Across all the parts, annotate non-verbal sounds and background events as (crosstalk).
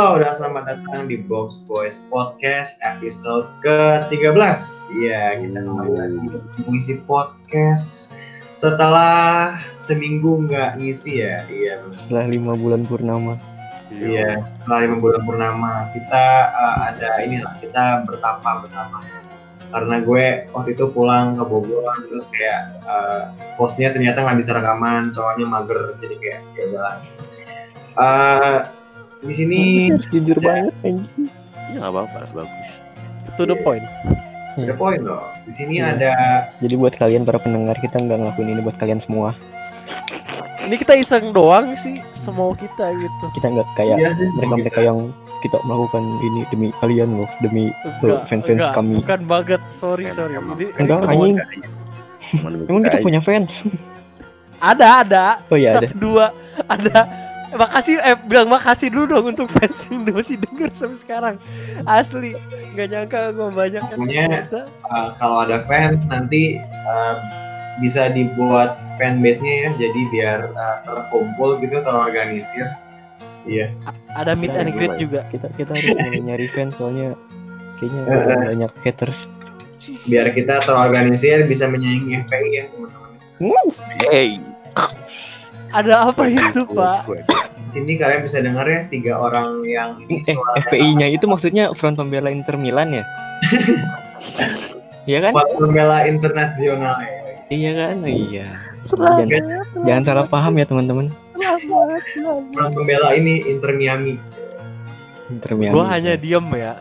Halo dan selamat datang di Box Boys Podcast episode ke-13 Iya, kita kembali lagi mengisi podcast setelah seminggu nggak ngisi ya. Iya, benar. setelah lima bulan purnama. Iya setelah lima bulan purnama Kita uh, ada inilah, kita bertapa bertapa Karena gue waktu itu pulang ke Bogor Terus kayak uh, postnya ternyata nggak bisa rekaman Soalnya mager, jadi kayak ya udahlah. Uh, di sini (laughs) jujur Ya. banget anjing Iya nggak apa-apa, bagus. To the point. ada poin loh. Di sini Iya. ada jadi buat kalian para pendengar kita nggak ngelakuin ini buat kalian semua Ini kita iseng doang sih, semau kita gitu. kita nggak kayak Iya mereka mereka yang kita melakukan ini demi kalian loh demi Enggak, fans-fans enggak, kami. bukan banget. Sorry, Kan, sorry. Ini Enggak, ini anjing. Emang kita punya fans ada, ada. oh iya ada Satu dua ada. Eh, Makasih, eh bilang makasih dulu dong untuk fans yang masih denger sampai sekarang. Asli, nggak nyangka gue banyak. Pokoknya- uh, kalau ada fans nanti uh, bisa dibuat fanbase-nya ya. Jadi biar uh, terkumpul gitu, terorganisir. Iya. Ada meet and greet juga. kita kita harus nyari fans soalnya kayaknya eh. banyak haters Biar kita terorganisir bisa menyaingi FPI ya teman-teman. Hey. Ada apa itu, Pak? Di sini kalian bisa dengar ya tiga orang yang ini eh suaranya FPI-nya itu maksudnya Front Pembela Inter Milan ya (laughs) Iya kan? Buat pembela internasional ya. Iya kan? Oh, iya. Selamat, Jangan, jangan salah paham ya teman-teman. Orang pembela ini Inter Miami. Inter Miami. Gue hanya diem ya.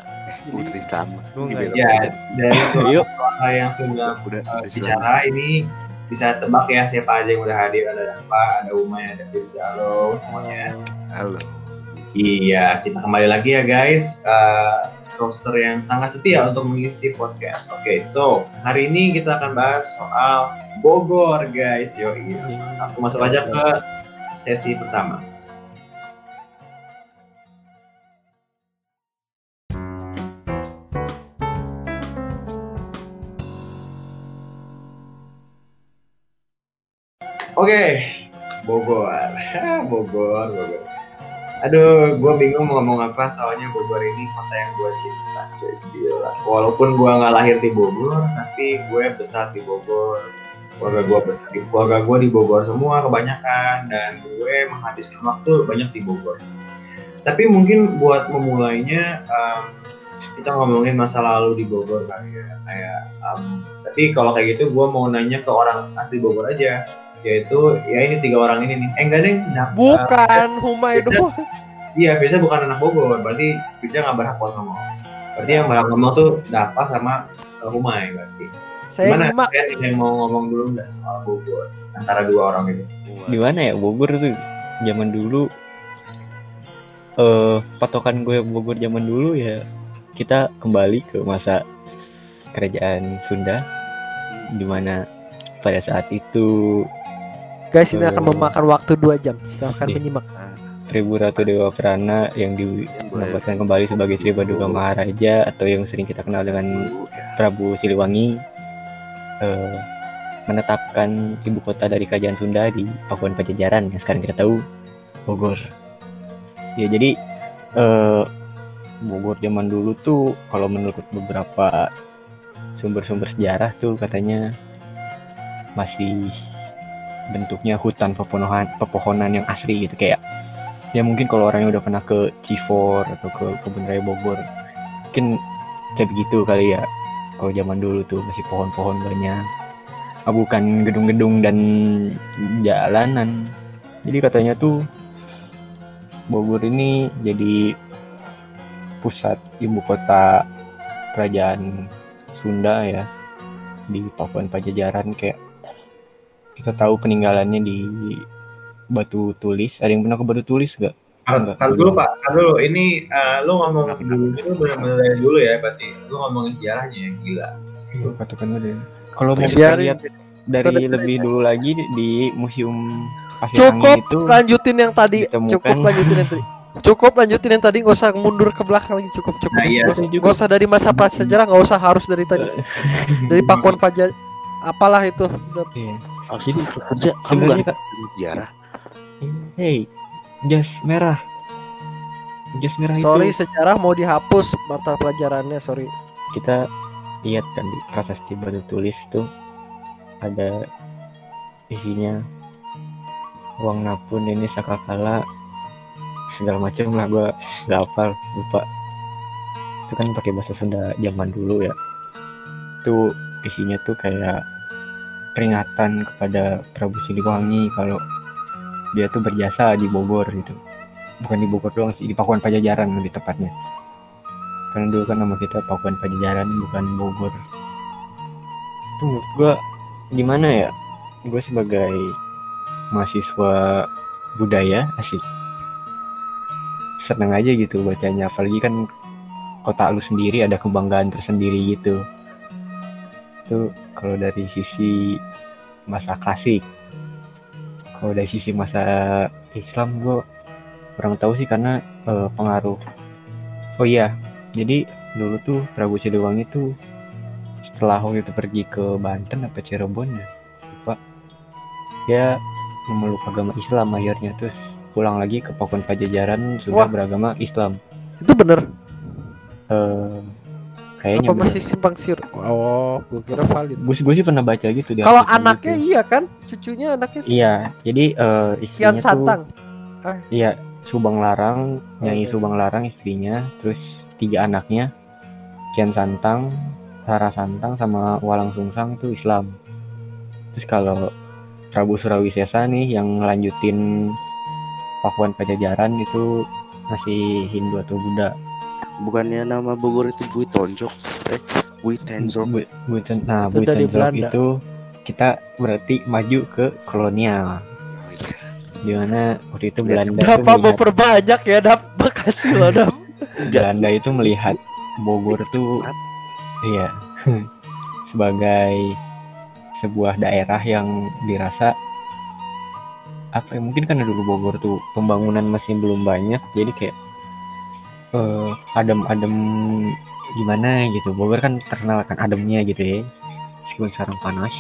Putri sama. Gua Ya, dari (laughs) suara yang sudah Udah, uh, udah bicara ini bisa tebak ya siapa aja yang udah hadir ada Dapa, ada Umay, ada Firza, halo semuanya. Halo. Iya, kita kembali lagi ya guys. Uh, roster yang sangat setia untuk mengisi podcast. Oke, so hari ini kita akan bahas soal Bogor guys. Yo, langsung masuk aja ke sesi pertama. Oke, Bogor. Bogor, Bogor. Aduh, gue bingung mau ngomong apa soalnya Bogor ini kota yang gue cinta. Gila. Walaupun gue nggak lahir di Bogor, tapi gue besar di Bogor. Keluarga gue besar di keluarga gue di Bogor semua kebanyakan dan gue menghabiskan waktu banyak di Bogor. Tapi mungkin buat memulainya em, kita ngomongin masa lalu di Bogor kali ya. Kayak, em, tapi kalau kayak gitu gue mau nanya ke orang asli Bogor aja yaitu ya ini tiga orang ini nih. Eh enggak deh enggak. Bukan Humay Beda. doang. iya biasanya bukan anak Bogor. Berarti Bija nggak berhak buat ngomong berarti yang berhak ngomong tuh Dapa sama uh, Humay berarti. Saya gimana? Ada yang mau ngomong dulu nggak soal Bogor antara dua orang itu Di mana ya? Bogor tuh zaman dulu. Eh patokan gue Bogor zaman dulu ya kita kembali ke masa kerajaan Sunda. Di mana pada saat itu Guys, ini akan Eh. memakan waktu 2 jam. Silahkan menyimak. Prabu Ratu Dewa Prana yang dinobatkan kembali sebagai Sri Baduga Maharaja atau yang sering kita kenal dengan Prabu Siliwangi eh, menetapkan ibu kota dari kerajaan Sunda di Pakuan Pajajaran yang sekarang kita tahu Bogor. Ya jadi eh, Bogor zaman dulu tuh kalau menurut beberapa sumber-sumber sejarah tuh katanya masih bentuknya hutan pepohonan pepohonan yang asri gitu kayak ya mungkin kalau orangnya udah pernah ke Cifor atau ke kebun raya Bogor mungkin kayak begitu kali ya. Kalau zaman dulu tuh masih pohon-pohon banyak. Ah, bukan gedung-gedung dan jalanan. Jadi katanya tuh Bogor ini jadi pusat ibu kota kerajaan Sunda ya di Pakuan Pajajaran kayak kita tahu peninggalannya di Batu Tulis ada yang pernah ke Batu Tulis gak? Gua dulu pak, tar dulu. Ini uh, lu ngomong dulu itu benar-benar dari dulu ya, berarti lu ngomongin sejarahnya ya, gila. Iya, patokan gue deh. Kalau mau lihat dari lebih dulu lagi di, di museum Pasir Cukup Angin itu lanjutin yang tadi. ditemukan- Cukup lanjutin yang tadi. Cukup lanjutin yang tadi nggak usah mundur ke belakang lagi cukup cukup. Nah, iya. Nggak usah, dari masa prasejarah nggak usah harus dari tadi. (laughs) Dari Pakuan Paja apalah itu. Udah. Iya. Harus Jadi, kerja kamu Kak, sejarah. hey jas merah. Jas merah Sorry itu sejarah mau dihapus mata pelajarannya, sorry. kita lihat kan di prasasti batu tulis tuh ada isinya. Uang napun ini sakakala segala macam lah gua nggak hafal lupa. Itu kan pakai bahasa Sunda zaman dulu ya. Itu isinya tuh kayak peringatan kepada Prabu Siliwangi kalau dia tuh berjasa di Bogor gitu. Bukan di Bogor doang sih di Pakuan Pajajaran lebih tepatnya. Karena dulu kan nama kita Pakuan Pajajaran bukan Bogor. Itu menurut gua gimana ya? Gue sebagai mahasiswa budaya asik. Seneng aja gitu bacanya apalagi kan kota lu sendiri ada kebanggaan tersendiri gitu. Itu kalau dari sisi masa klasik kalau dari sisi masa Islam gue kurang tahu sih karena eh, pengaruh oh iya jadi dulu tuh Prabu Siliwangi tuh setelah waktu itu pergi ke Banten apa Cirebon ya lupa dia memeluk agama Islam akhirnya terus pulang lagi ke Pakuan Pajajaran sudah Wah. beragama Islam Itu bener. eh kayaknya Apa masih simpang siur? Oh, gue kira valid. gue gue sih pernah baca gitu Kalau anaknya gitu. iya kan? Cucunya anaknya iya jadi eh Kian istrinya tuh Santang. iya Subang Larang nyanyi. Subang Larang istrinya terus tiga anaknya Kian Santang Rara Santang sama Walang Sungsang itu Islam terus kalau Prabu Surawi Sesa nih yang ngelanjutin Pakuan Pajajaran itu masih Hindu atau Buddha Bukannya nama Bogor itu Bui Tonjok, eh Bui Tenzok. Bu- Buiten- nah Itu dari Buitenzorg Belanda. itu kita berarti maju ke kolonial di mana waktu itu Belanda Berapa mau perbanyak ya, Dap? (laughs) Makasih loh, Dap. Belanda itu melihat Bogor tuh iya (laughs) sebagai sebuah daerah yang dirasa apa ya mungkin karena dulu Bogor tuh pembangunan masih belum banyak jadi kayak eh, adem-adem gimana gitu. Bogor kan terkenal kan ademnya gitu ya meskipun sekarang panas.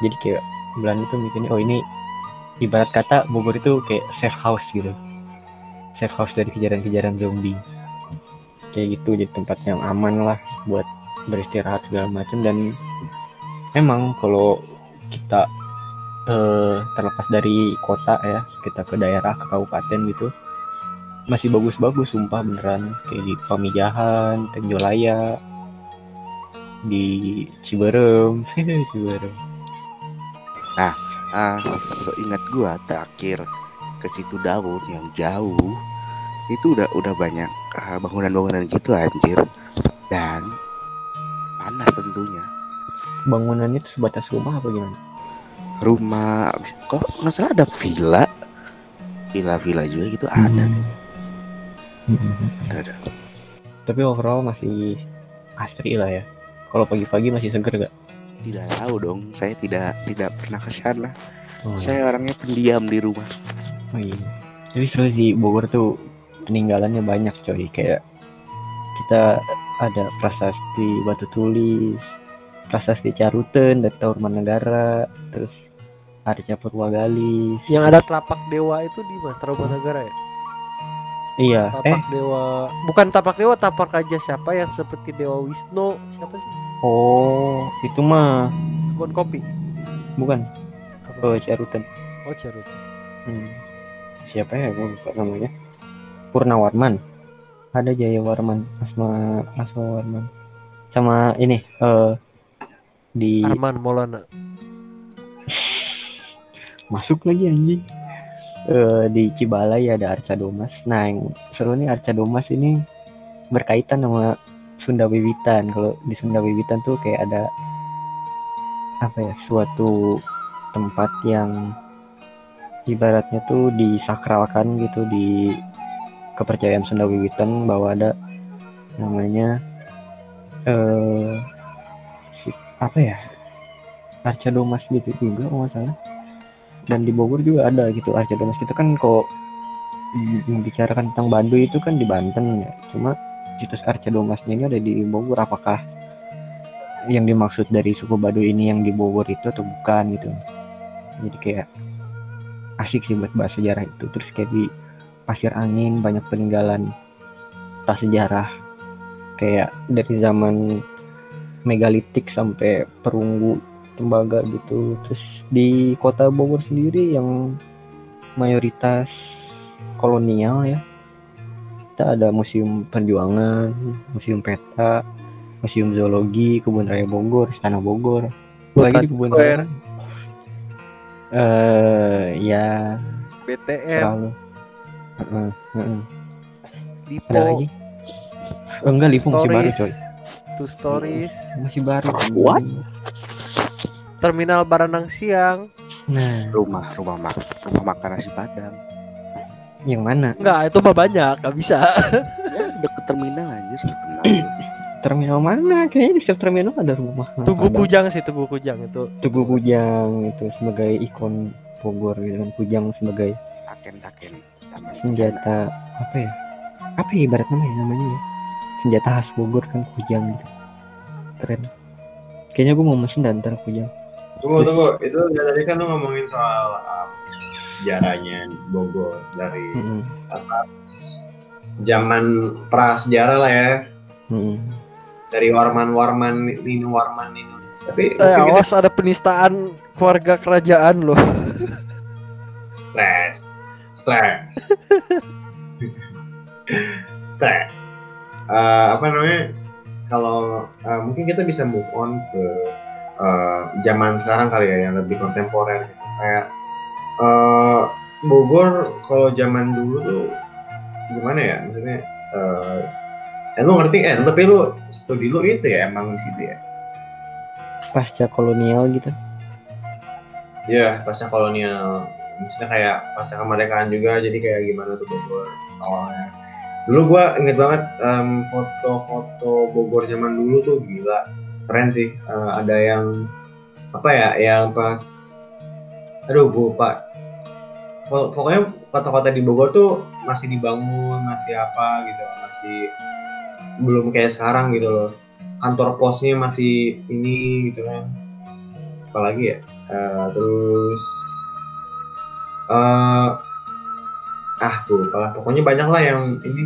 Jadi kayak Belanda tuh mikirnya oh ini ibarat kata Bogor itu kayak safe house gitu. Safe house dari kejaran-kejaran zombie. Kayak gitu jadi tempat yang aman lah buat beristirahat segala macam. Dan memang kalau kita eh, terlepas dari kota ya kita ke daerah ke kabupaten gitu masih bagus-bagus sumpah beneran kayak di Pamijahan, Tenjolaya, di Ciberem, (laughs) Ciberem. Ah, se- seingat gua terakhir ke situ daun yang jauh itu udah udah banyak ah, bangunan-bangunan gitu anjir dan panas tentunya Bangunannya itu sebatas rumah apa gimana? rumah kok nggak salah ada villa villa-villa juga gitu ada Hmm. ada ada Tapi overall masih asri lah ya. Kalau pagi-pagi masih seger gak? tidak tahu dong saya tidak tidak pernah ke sana Oh, saya orangnya pendiam di rumah Oh iya. Tapi seru sih Bogor tuh peninggalannya banyak coy. Kayak kita ada prasasti Batu Tulis, prasasti Caruten dari Tarumanegara, terus Arca Purwagalis. Yang ada telapak dewa itu di mana? Tarumanegara ya? Iya. Eh, Tapak dewa. Bukan tapak dewa, tapak raja siapa yang seperti dewa Wisnu? Siapa sih? oh itu mah Kebun kopi. bukan. Apa? Oh Caruten. Oh, Cerut. Hmm. Siapa ya gue lupa namanya. Purnawarman. Ada Jaya Warman, Asma Asma Warman. Sama ini eh di Arman Maulana. (laughs) masuk lagi anjing. Eh di Cibalai ada Arca Domas. Nah, yang seru nih Arca Domas ini berkaitan sama Sunda Wiwitan. Kalau di Sunda Wiwitan tuh kayak ada apa ya, suatu tempat yang ibaratnya tuh disakralkan gitu di kepercayaan Sunda Wiwitan bahwa ada namanya eh si- apa ya Arca Domas gitu juga kalau nggak salah dan di Bogor juga ada gitu Arca kita kan kok membicarakan tentang Baduy itu kan di Banten ya. Cuma situs Arca Domasnya ini ada di Bogor. Apakah yang dimaksud dari suku Baduy ini yang di Bogor itu atau bukan gitu? Jadi kayak asik sih buat bahas sejarah itu. Terus kayak di pasir angin banyak peninggalan prasejarah kayak dari zaman megalitik sampai perunggu tembaga gitu. Terus di kota Bogor sendiri yang mayoritas kolonial ya kita ada museum perjuangan museum peta museum zoologi kebun raya Bogor istana Bogor. Lagi di kebun raya? Eh ya BTM selalu. Heeh, heeh. Lipo. Ada lagi? Oh, enggak Lipo masih baru coy. Two Stories. Masih baru. What? Terminal Baranang Siang. Nah. Rumah rumah mak rumah makan nasi padang. Yang mana? Enggak itu mah banyak Gak bisa. Ya deket terminal anjir terkenal (clears throat) terminal. Mana? Kayaknya di setiap terminal ada rumah. Tugu Padang. Kujang sih Tugu Kujang itu. Tugu Kujang itu sebagai ikon Bogor gitu kan. Kujang sebagai taken taken taman senjata apa ya? Apa ya ibarat namanya namanya ya? Senjata khas Bogor kan Kujang gitu. Keren. Kayaknya gue mau mesen dan ntar Kujang Tunggu tunggu, itu ya, tadi kan lu ngomongin soal um, sejarahnya Bogor dari Mm-mm. zaman prasejarah lah ya, Mm-mm. dari Warman-Warman, Nino Warman Nino. Tapi Eh mungkin kita awas ada penistaan keluarga kerajaan loh stres, stres, (laughs) stres. Eh, apa namanya? Kalau eh, mungkin kita bisa move on ke eh, zaman sekarang kali ya yang lebih kontemporer gitu. kayak eh, Bogor kalau zaman dulu tuh gimana ya maksudnya eh eh, lu ngerti eh tapi lu studi lu itu ya emang di situ ya pasca kolonial gitu Iya, pasca kolonial. Maksudnya kayak pasca kemerdekaan juga, jadi kayak gimana tuh Bogor awalnya. Dulu gua inget banget em, foto-foto Bogor zaman dulu tuh gila, keren sih. Eh, ada yang apa ya, yang pas, aduh gue lupa. Pok- Pokoknya kota-kota di Bogor tuh masih dibangun, masih apa gitu, masih belum kayak sekarang gitu loh. Kantor posnya masih ini gitu kan. Apalagi ya? Eh, terus eh ah tuh lupa. pokoknya banyak lah yang ini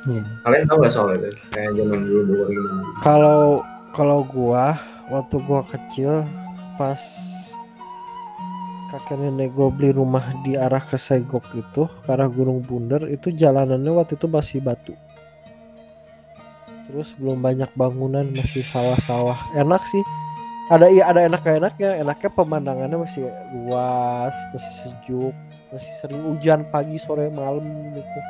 Iya. kalian tahu gak soal itu kayak zaman dulu Bogor gimana Kalau kalau gua waktu gua kecil pas kakek nenek gua beli rumah di arah ke Segok itu ke arah Gunung Bunder itu jalanannya waktu itu masih batu. Terus belum banyak bangunan masih sawah-sawah. Enak sih. Ada iya ada enak enaknya. Enaknya pemandangannya masih luas, masih sejuk, masih sering hujan pagi sore malam gitu.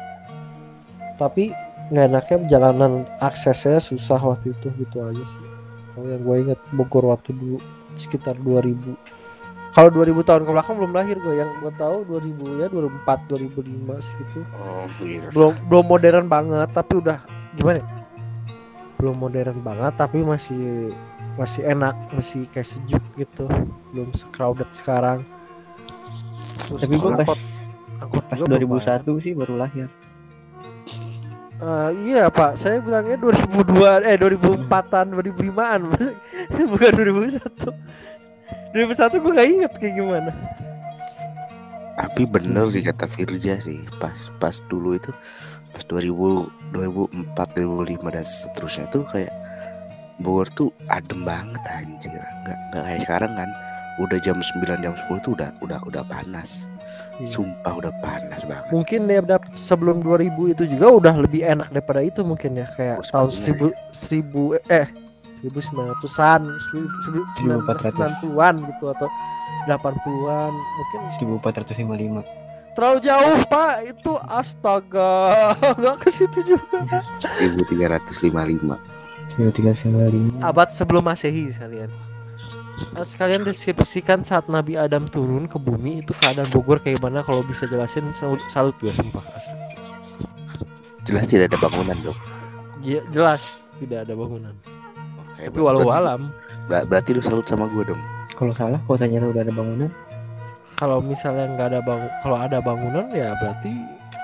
Tapi nggak enaknya jalanan aksesnya susah waktu itu gitu aja sih kalau yang gue inget Bogor waktu dulu sekitar 2000 kalau 2000 tahun ke belakang belum lahir gue yang gue tahu 2000 ya 2004 2005 segitu. Oh gitu. Belum belum modern banget tapi udah gimana ya? belum modern banget tapi masih masih enak masih kayak sejuk gitu. Belum crowded sekarang. Terus tapi gue angkot- angkot pas banyak. 2001 sih baru lahir Eh, iya pak, saya bilangnya 2002 eh 2004-an 2005-an (laughs) bukan 2001 2001 gue gak inget kayak gimana. Tapi bener sih kata Firja sih pas pas dulu itu pas 2000 2004 2005 dan seterusnya tuh kayak Bogor tuh adem banget anjir. Nggak nggak kayak sekarang kan. Udah jam 9 jam 10 tuh udah udah udah panas Iya. sumpah udah panas banget. Mungkin ya dap- sebelum 2000 itu juga udah lebih enak daripada itu mungkin ya Kayak Oh, tahun sepertinya 1000, 1000 eh 1900-an 1990-an gitu atau 80-an mungkin 1455 terlalu jauh pak. Itu astaga (laughs) nggak ke situ juga. 1355 1355 abad sebelum masehi sekalian. Eh, sekalian deskripsikan saat Nabi Adam turun ke bumi itu keadaan Bogor kayak gimana kalau bisa jelasin salut, salut gue sumpah. Asli. jelas tidak ada bangunan dong Je- jelas tidak ada bangunan. Oke, tapi walau berarti- alam. Ber- berarti lu salut sama gue dong kalau salah kalau ternyata udah ada bangunan. Kalau misalnya nggak ada bang kalau ada bangunan ya berarti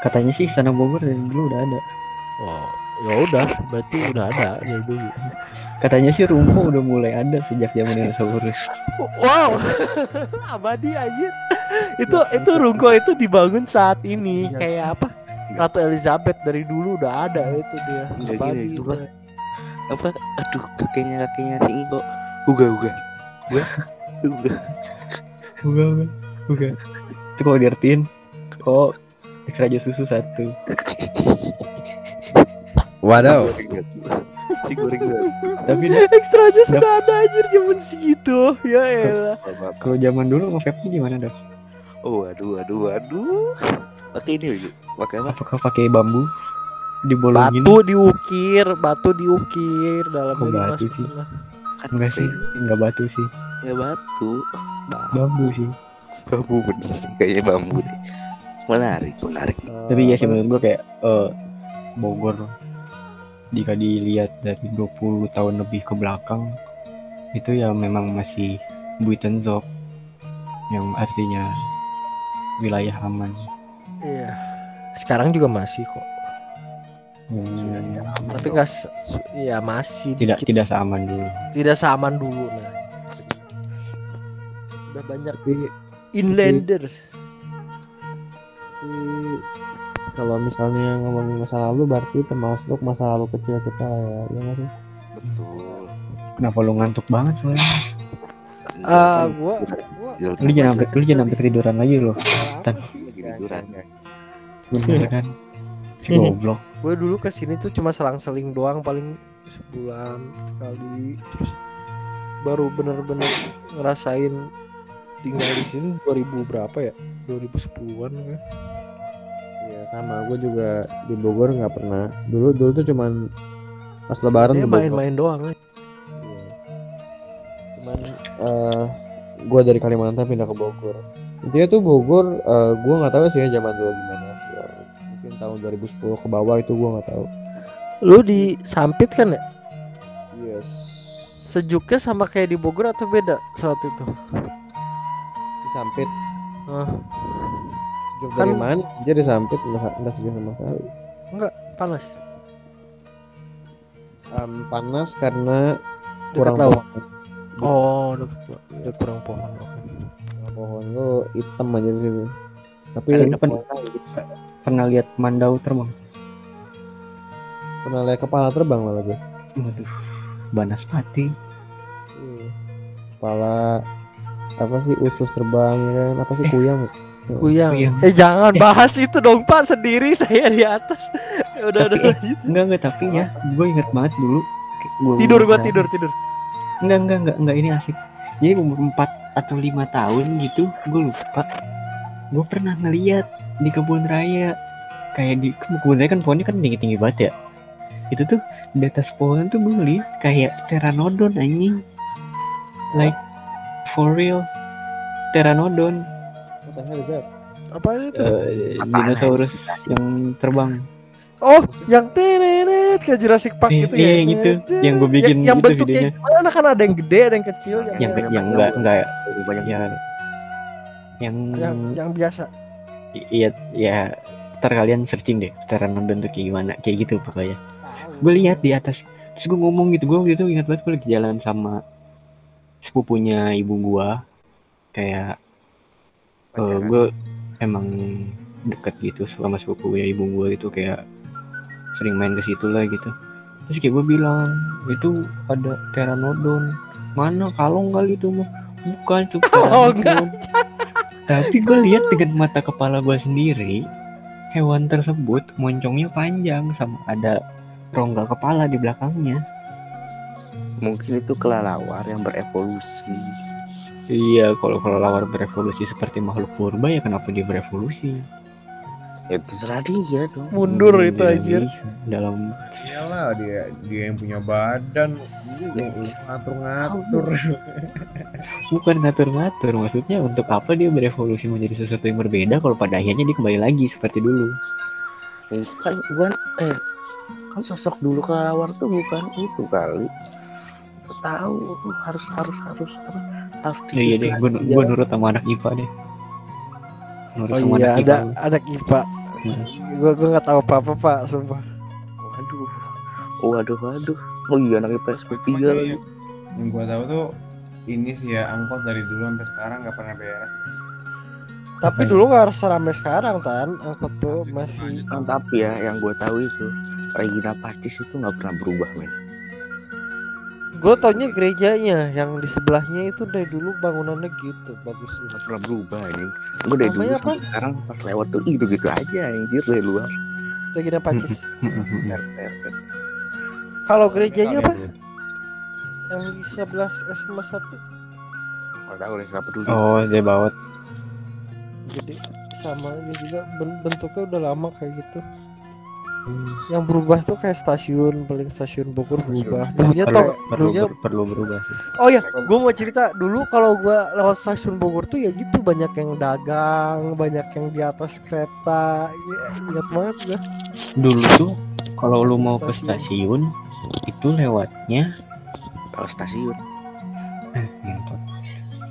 katanya sih istana Bogor dari dulu udah ada. Oh ya udah berarti udah ada dari dulu katanya sih rumah udah mulai ada sejak zaman dinosaurus wow (laughs) abadi aja itu itu Rungko itu dibangun saat ini Iya. kayak apa? Ratu Elizabeth dari dulu udah ada itu dia. Abadi gini, itu. gua- apa aduh kakeknya kakeknya si Ingko uga uga uga uga Enggak, enggak. Enggak. Itu kalau diartiin, oh ekstra aja susu satu. Waduh. Si goreng. Tapi (laughs) Ekstra aja sudah ada anjir zaman segitu. Ya elah. kalau zaman dulu nge-vape gimana dok? oh aduh aduh aduh pakai ini pakai apa Apakah pakai bambu dibolongin? Batu diukir, batu diukir dalamnya Kok batu sih? kan Enggak sih, vape. enggak batu sih, ya batu bambu sih. bambu bener kayaknya bambu deh menarik menarik Tapi ya sih Eh, menurut gua kayak eh, Bogor jika dilihat dari 20 tahun lebih ke belakang itu ya memang masih Buitenzorg yang artinya wilayah aman. Iya. Sekarang juga masih kok. Hmm, Tapi su- ya masih tidak dikit. tidak seaman dulu. tidak seaman dulu nah. Udah banyak Tapi, inlanders. tapi kalau misalnya ngomongin masa lalu berarti termasuk masa lalu kecil kita lah ya. Ya nggak sih? betul Kenapa lu ngantuk banget soalnya? Ah, gua gua Lu jangan sampai lu jangan sampai ketiduran lagi loh. Tan. lagi tiduran Bener kan? Si goblok. gue dulu ke sini tuh cuma selang-seling doang paling sebulan sekali terus baru bener-bener ngerasain tinggal di sini 2000 berapa ya 2010-an kan Iya sama, gue juga di Bogor nggak pernah. Dulu dulu tuh cuman pas lebaran dia main-main doang Iya. Cuman eh gue dari Kalimantan pindah ke Bogor. Intinya tuh Bogor, eh gue nggak tahu sih ya zaman dulu gimana. Ya, mungkin tahun 2010 ke bawah itu gue nggak tahu. lu di Sampit kan ya Yes. sejuknya sama kayak di Bogor atau beda saat itu Disampit. Ah, Sejuk Kan- dari mana? Jadi disampit nggak sa- nggak sejuk sama sekali. panas Em, panas karena dekat kurang laut pohon. oh dekat laut kurang pohon oke Pohon lu hitam aja di situ. Tapi Kalian pernah, pernah lihat mandau terbang? pernah lihat kepala terbang malah gue. Waduh, Banaspati. Iya. Kepala apa sih usus terbang ya kan? Apa sih Eh. kuyang? Kuyang. Kuyang. Eh jangan (laughs) bahas itu dong Pak sendiri saya di atas. Ya (laughs) udah udah lanjut. Enggak enggak tapi ya, gue inget banget dulu. Gua Tidur umur tidur tidur. Enggak enggak enggak enggak ini asik. Jadi umur 4 atau lima tahun gitu, gue lupa. Gue pernah ngeliat di kebun raya kayak di kan kebun raya kan pohonnya kan tinggi tinggi banget ya. Itu tuh di atas pohon tuh gue ngeliat kayak pteranodon anjing. Like for real pteranodon That? Apa itu? Apaan, dinosaurus yang terbang. Oh, yang teret kayak Jurassic Park Iya, gitu iya, ya. gitu. Yang gua bikin yang, yang gitu bentuknya videonya. gimana kan ada yang gede, ada yang kecil, yang Yang yang, yang enggak enggak banyak ya yang yang, yang biasa. iya ya ntar kalian searching deh pteranodon tuh kayak gimana kayak gitu pokoknya gue lihat di atas terus gue ngomong gitu gue gitu ingat banget gue lagi jalan sama sepupunya ibu gua kayak eh gue emang deket gitu sama sepupunya ibu gua itu kayak sering main ke situ lah gitu. Terus kayak gue bilang itu ada pteranodon. Mana? Kalong kali itu mah. Bukan itu (laughs) Oh, pteranodon. Tapi gue lihat dengan mata kepala gue sendiri hewan tersebut moncongnya panjang sama ada rongga kepala di belakangnya. Mungkin itu kelelawar yang berevolusi iya kalau kelelawar berevolusi seperti makhluk purba ya kenapa dia berevolusi ya terserah dia dong Mundur Hmm, itu anjir. bisa. dalam Iyalah dia dia yang punya badan lu ngatur-ngatur. (laughs) bukan ngatur-ngatur maksudnya untuk apa dia berevolusi menjadi sesuatu yang berbeda kalau pada akhirnya dia kembali lagi seperti dulu Eh, kan gua eh kan sosok dulu kelelawar tuh bukan itu kali tahu harus harus harus harus harus Ya, iya deh gue gue nurut sama anak IPA deh nurut Oh sama iya, anak ada IPA. ada kipa. Hmm. Gua gua nggak tahu apa-apa, Pak, sumpah. waduh waduh waduh oh iya anak IPS bertiga lagi Yang gua tahu tuh ini sih ya angkot dari dulu sampai sekarang nggak pernah beres. Tapi dulu nggak seramai sekarang tan. Angkot tuh masih tapi ya yang gue tahu itu Regina Pacis itu nggak pernah berubah men gue taunya gerejanya yang di sebelahnya itu dari dulu bangunannya gitu bagus nggak pernah berubah ini gue dari dulu Namanya sampai sekarang pas lewat tuh gitu gitu aja anjir dari luar. Regina Pacis. (laughs) Kalau gerejanya apa? yang di sebelah SMA 1 nggak tahu deh nggak peduli oh dia bawa jadi sama dia juga ben- bentuknya udah lama kayak gitu yang berubah tuh kayak stasiun paling stasiun Bogor berubah. Dulunya perlu tuh perlu dulunya ber- perlu berubah sih. oh ya gue mau cerita. Dulu kalau gue lewat stasiun Bogor tuh ya gitu banyak yang dagang banyak yang di atas kereta. Ya, ingat banget gue dulu tuh kalau lu mau ke Stasiun. stasiun itu lewatnya kalau stasiun. Eh,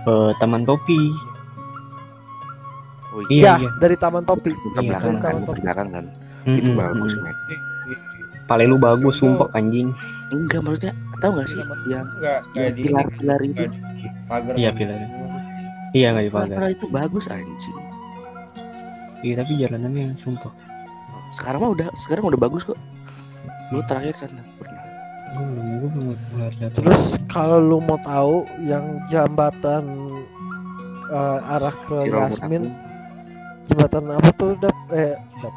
ke Taman Topi. Oh iya. Ya iya. dari Taman Topi. Muter Iya, belakang kan, kan tahu, muter tahu. belakang kan Mm, itu bagus men. Pale lu bagus sumpah anjing. Enggak maksudnya tahu nggak sih yang pilar-pilar itu? pagar. Iya, pilar. iya nggak dipakai pilar itu bagus anjing. Iya tapi jalanannya sumpah. Sekarang mah udah sekarang udah bagus kok. Lu terakhir sana pernah. Terus kalau lu mau tahu yang jembatan eh, arah ke Yasmin jembatan apa tuh dap? Eh dap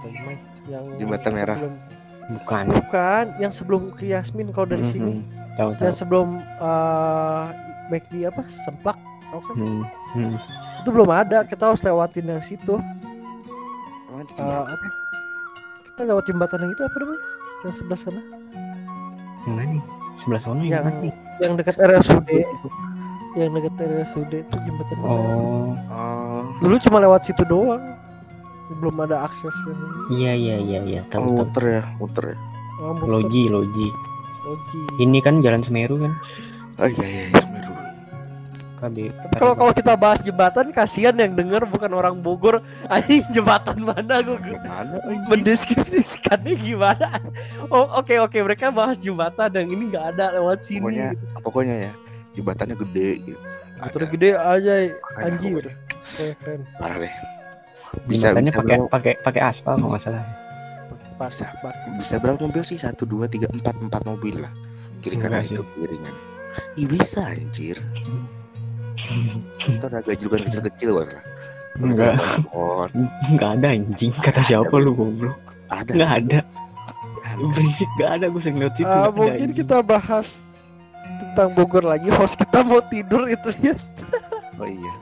Yang Jembatan merah. sebelum- bukan. Bukan yang sebelum ke Yasmin kalau dari Mm, sini. Mm. tahu tahu. yang sebelum eh McD apa? Semplak tau kan? Hmm, hmm. itu belum ada kita harus lewatin yang situ. Di Eh, Jembatan? apa? Kita lewat jembatan yang itu apa namanya? Yang sebelah sana. Yang mana nih? Sebelah sono yang yang yang dekat RSUD yang dekat RSUD itu jembatan oh. Oh. Dulu cuma lewat situ doang belum ada akses ini. iya iya iya iya. Oh, tahu. muter ya muter ya. Oh, muter. logi logi. Logi. ini kan jalan Semeru kan? Oh iya iya Semeru. KB kalau kalau kita bahas jembatan kasihan yang denger bukan orang Bogor. (laughs) Anjing jembatan mana gue mana mendeskripsikannya gimana? Oh oke oke. Mereka bahas jembatan yang ini nggak ada lewat sini. Pokoknya gitu. pokoknya ya jembatannya gede gitu. Terus Ada, gede aja pokoknya. keren keren. Parah deh bisa bisa pakai berapa, pakai pakai aspal kalau nggak salah. Pas Bisa. bisa berapa mobil sih? Satu dua tiga empat empat mobil lah. Kiri kanan Enggak itu kirinya. Ih bisa anjir. Ntar ada gajukan kecil-kecil gak salah Enggak. Oh, nggak ada anjing. Kata siapa lu goblok? Ada. Nggak ada. Ada. berisik nggak ada gue sering itu Ah, nggak ada, mungkin anjing. kita bahas tentang Bogor lagi. Host kita mau tidur itu ya oh iya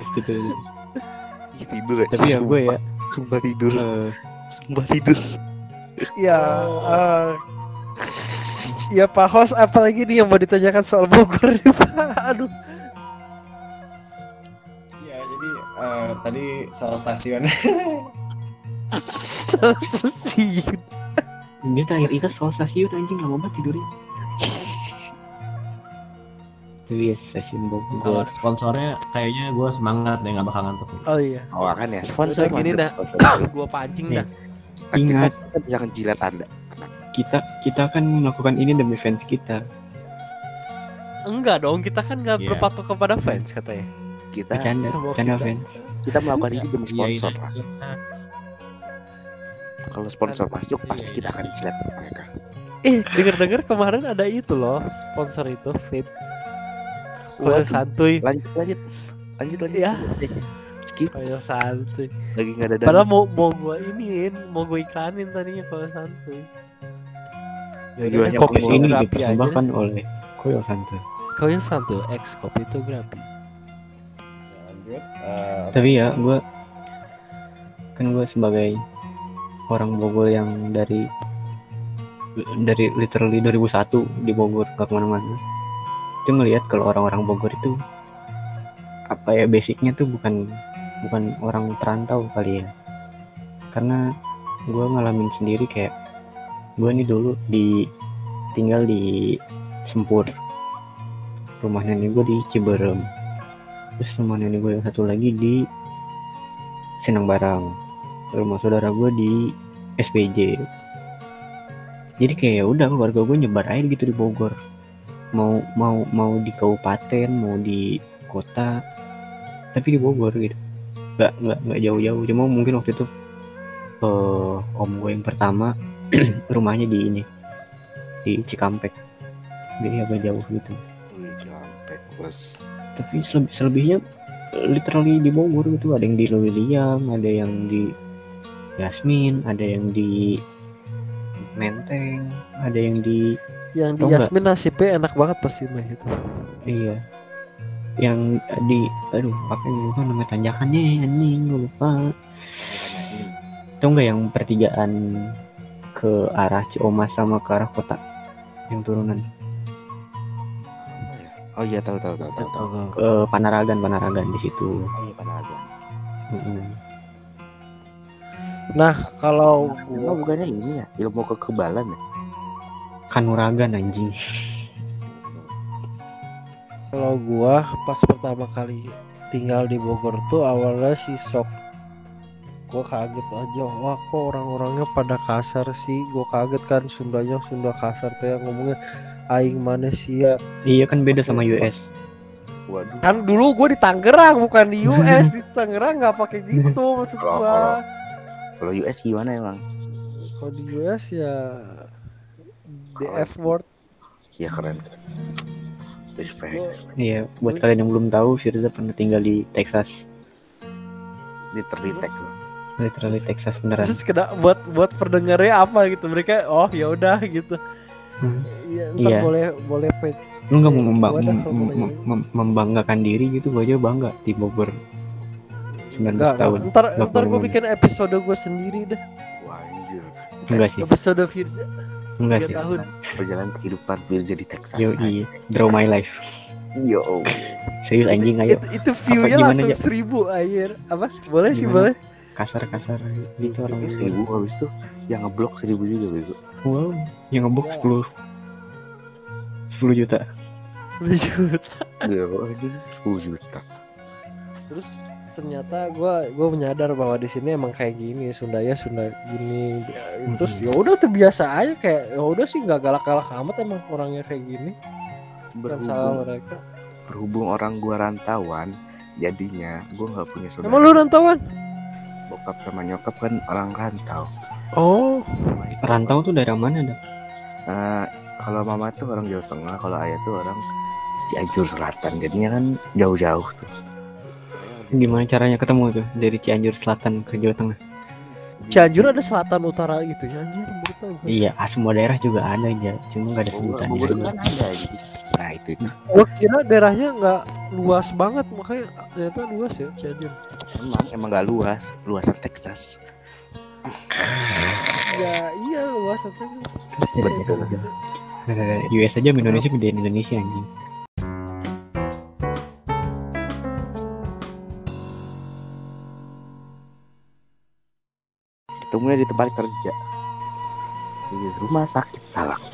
Ih, tidur ya. Tapi ya gue ya. Sumpah tidur. Eh, sumpah tidur. Ya eh, ya Pak host apalagi nih yang mau ditanyakan soal Bogor nih Pak? Aduh. Iya, jadi eh, tadi soal stasiun. (laughs) stasiun. Dia terakhir itu soal stasiun anjing lama banget tidurnya Jadi ya stasiun Kalau Bogor ada sponsornya kayaknya gue semangat deh nggak bakal ngantuk. oh iya oh kan ya sponsor Udah gini dah. sponsor. (coughs) gua pancing Nih. dah Kan kita, Ingat. kita bisa ngejilat anda kita kita kan melakukan ini demi fans kita enggak dong kita kan nggak Iya. berpatok kepada fans katanya kita bercanda kita. fans kita melakukan ini demi Iya, sponsor iya, lah iya. kalau sponsor masuk Iya, pasti iya. kita akan jilat mereka eh denger denger kemarin ada itu loh sponsor itu vape Koyo santuy. lanjut lanjut. Lanjut lanjut. Ya skip. Koyo santuy. Lagi nggak ada padahal dana. mau mau gua iniin mau gua iklanin tadinya koyo santuy. Yaudah, banyak kopi ini dipersembahkan oleh Koyo Santuy. Koyo santuy ex kopi itu grapi Lanjut. eh, tapi ya gue kan gue sebagai orang Bogor yang dari dari literally 2001 di Bogor gak ke mana-mana itu ngelihat kalau orang-orang Bogor itu apa ya basicnya tuh bukan bukan orang perantau kali ya. Karena gue ngalamin sendiri kayak gue nih dulu di tinggal di Sempur. Rumah nenek gue di Ciberem. Terus rumah nenek gue yang satu lagi di Senang Barang rumah saudara gue di SPJ jadi kayak ya udah keluarga gue nyebar aja gitu di Bogor mau mau mau di kabupaten mau di kota tapi di Bogor gitu. Nggak nggak nggak jauh-jauh. Cuma mungkin waktu itu eh om gue yang pertama (clears throat) rumahnya di ini di Cikampek. Jadi agak jauh gitu. Wih, Cikampek, bos. tapi seleb- selebihnya literally di Bogor gitu. Ada yang di Lewiliang ada yang di Yasmin ada yang di Menteng ada yang di Yang di nggak? Yasmin nasibnya enak banget pasti mah itu. iya yang di aduh apa yang lupa nama tanjakannya anjing gue lupa Tahu nggak yang pertigaan ke arah Ciamas sama ke arah kota yang turunan Oh iya tahu tahu tahu tahu tahu. ke Panaragan Panaragan di situ Oh iya Panaragan. Mm-mm. Nah, kalau Gua gua bukannya ini ya ilmu kekebalan ya? Kanuragan anjing. Kalau gua pas pertama kali tinggal di Bogor tuh awalnya si sok gua kaget aja. Wah kok orang-orangnya pada kasar sih? Gua kaget kan Sundanya Sunda kasar tuh ya ngomongnya. Aing mana sih ya iya kan beda sama US Waduh. kan dulu gue di Tangerang bukan di US di Tangerang nggak pakai gitu maksud Kalau- gua. Kalau US gimana emang? kalau di US ya the F word. Ya keren. Respect. Iya buat kalian yang belum tahu Firza pernah tinggal di Texas. Ini terdetek. literally Texas beneran. Terus kena buat buat pendengarnya apa gitu? Mereka oh ya udah gitu. Hmm. iya Iya. boleh boleh pe lu nggak mau dah mem- mem- membanggakan diri gitu gue aja bangga. Di Bogor 19 Enggak, tahun. Ntar ntar gue bikin episode gue sendiri deh. Wah anjir. enggak sih. Episode Firza enggak sih tahun Perjalanan kehidupan Firza di Texas. yo iya draw my life Yo. serius anjing ayo itu, itu view-nya langsung seribu air apa boleh sih Gimana? boleh kasar-kasar gitu orang. Seribu habis itu yang ngeblok seribu juga bego. wow yang ngebuk 10 10 juta Lucut. Iya, anjing 10 juta. terus ternyata gue gue menyadar bahwa di sini emang kayak gini Sunda ya Sunda gini terus ya udah terbiasa aja kayak ya udah sih nggak galak-galak amat emang orangnya kayak gini bukan salah Berhubung, mereka berhubung orang gua rantauan, jadinya gua nggak punya saudara. emang lu rantauan Bokap sama nyokap kan orang rantau. oh rantau tuh daerah mana dah Eh, kalau mama tuh orang Jawa Tengah, kalau ayah tuh orang Cianjur Selatan. Jadinya kan jauh-jauh tuh. Gimana caranya ketemu tuh dari Cianjur Selatan ke Jawa Tengah Cianjur ada selatan utara gitu ya anjir iya ah, semua daerah juga ada aja cuma nggak ada sebutannya Bogor doang. kan ada gitu. Nah itu itu. Gua kira daerahnya nggak luas banget makanya ternyata luas ya Cianjur. Emang emang gak luas, luasan Texas. Ya iya luas itu. Betul. (laughs) Eh, US aja Indonesia gedein Indonesia anjing Ketemunya di tempat kerja. Di rumah sakit salak.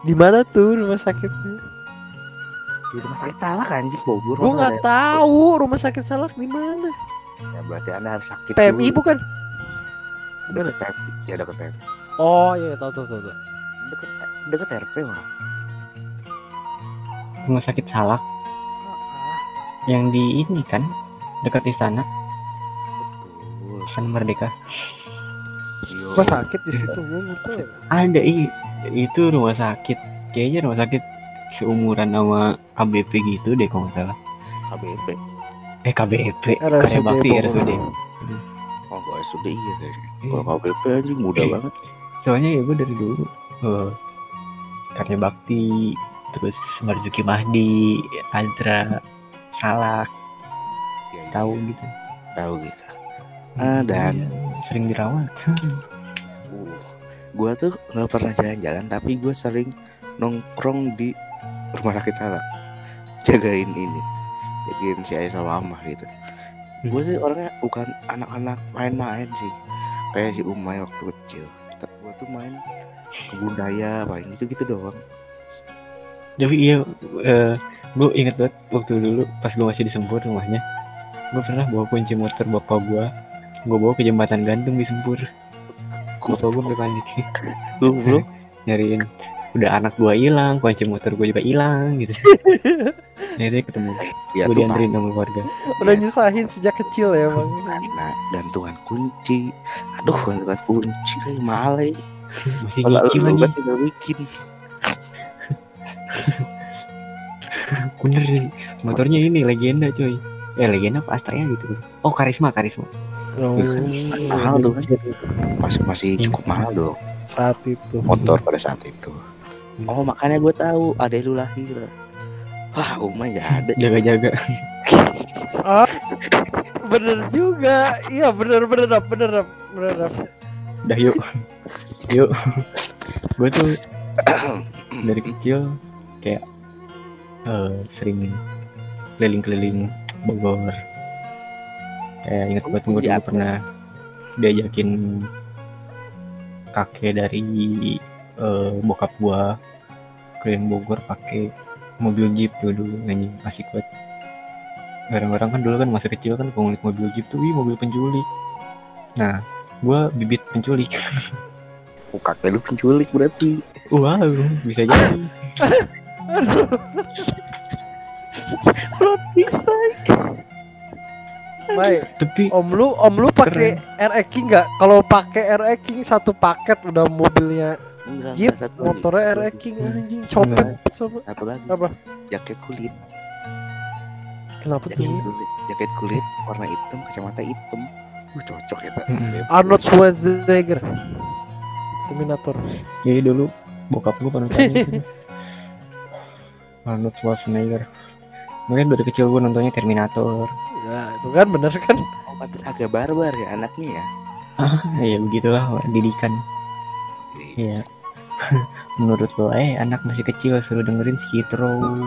Di mana tuh rumah sakitnya? Di rumah sakit salak anjing Bogor. Gue nggak tahu rumah sakit salak di mana. Ya berarti anda harus sakit. PMI dulu. bukan? Deket PMI. Ya deket PMI. Oh iya tahu tahu tahu. tahu. Deket deket RP mah. rumah sakit Salak yang di ini kan dekat istana Betul. istana Merdeka Yo. Gua sakit di situ tahu. ada i itu rumah sakit kayaknya rumah sakit seumuran sama KBP gitu deh kalau nggak salah KBP. eh KBP RSUD Karya Bakti. RSUD Oh kok SUD iya kayaknya. Kalau KBP anjing muda Iya. banget. soalnya ya gue dari dulu eh Karya Bakti terus Marzuki Mahdi Azra Salak Ya, iya, tahu gitu Tahu gitu. Ah, dan- Iya, sering dirawat (laughs) Uh, gua tuh nggak pernah jalan-jalan tapi gue sering nongkrong di rumah sakit salak jagain ini jagain si ayah sama mama gitu. Gue sih orangnya bukan anak-anak main-main sih. Kayak si Umay waktu kecil. Gue tuh main kebun daya paling gitu gitu doang. Tapi iya gue inget banget waktu dulu pas gue masih di Sempur rumahnya gue pernah bawa kunci motor bapak gue gue bawa ke jembatan gantung di Sempur bapak gue sampai panik goblok nyariin. Udah anak gue hilang kunci motor gue juga hilang gitu. (laughs) Akhirnya ketemu. Ya tuh dianterin sama keluarga. Udah nyusahin sejak kecil ya bang. karena gantungan kunci. Aduh, gantungan kunci lagi male. masih Kalau nyicil lu lagi. tinggal bikin. (laughs) bener sih. motornya ini legenda coy. Eh legenda apa? Astrea gitu. Oh karisma karisma Oh, Mahal tuh kan. Masih masih cukup mahal dong saat itu. motor pada saat itu. Oh makanya gue tahu ada lu lahir. Wah, Uma nggak ada. jaga-jaga Bener juga. Iya bener bener bener bener. Udah yuk Yuk Gue tuh Dari kecil Kayak eh, Sering Keliling-keliling Bogor Kayak inget banget gue dulu pernah Diajakin Kakek dari eh, Bokap gua Keliling Bogor pakai Mobil jeep tuh dulu Anjing asik banget Orang-orang kan dulu kan masih kecil kan Kalau ngeliat mobil jeep tuh Wih mobil penculik. Nah gua bibit penculik. Oh, kakek lu penculik berarti. Wow, bisa jadi. (laughs) Plot twist Mai, Tapi om lu om lu pakai RX King nggak? Kalau pakai RX King satu paket udah mobilnya Enggak, Jeep, enggak, satu motornya RX. King anjing copet. Coba. Satu lagi. Apa? Jaket kulit. Kenapa Jaket tuh? kulit. Jaket kulit warna hitam, kacamata hitam. Uh, cocok ya, Pak. Mm-mm. Arnold Schwarzenegger. Terminator. jadi dulu bokap gua panutannya itu. (laughs) Arnold Schwarzenegger. Mungkin dari kecil gua nontonnya Terminator. Ya, itu kan bener kan? Oh, pantas agak barbar ya anaknya ya. Ah, ya begitulah didikan. Iya. (laughs) Menurut lo, eh anak masih kecil suruh dengerin Skid Row.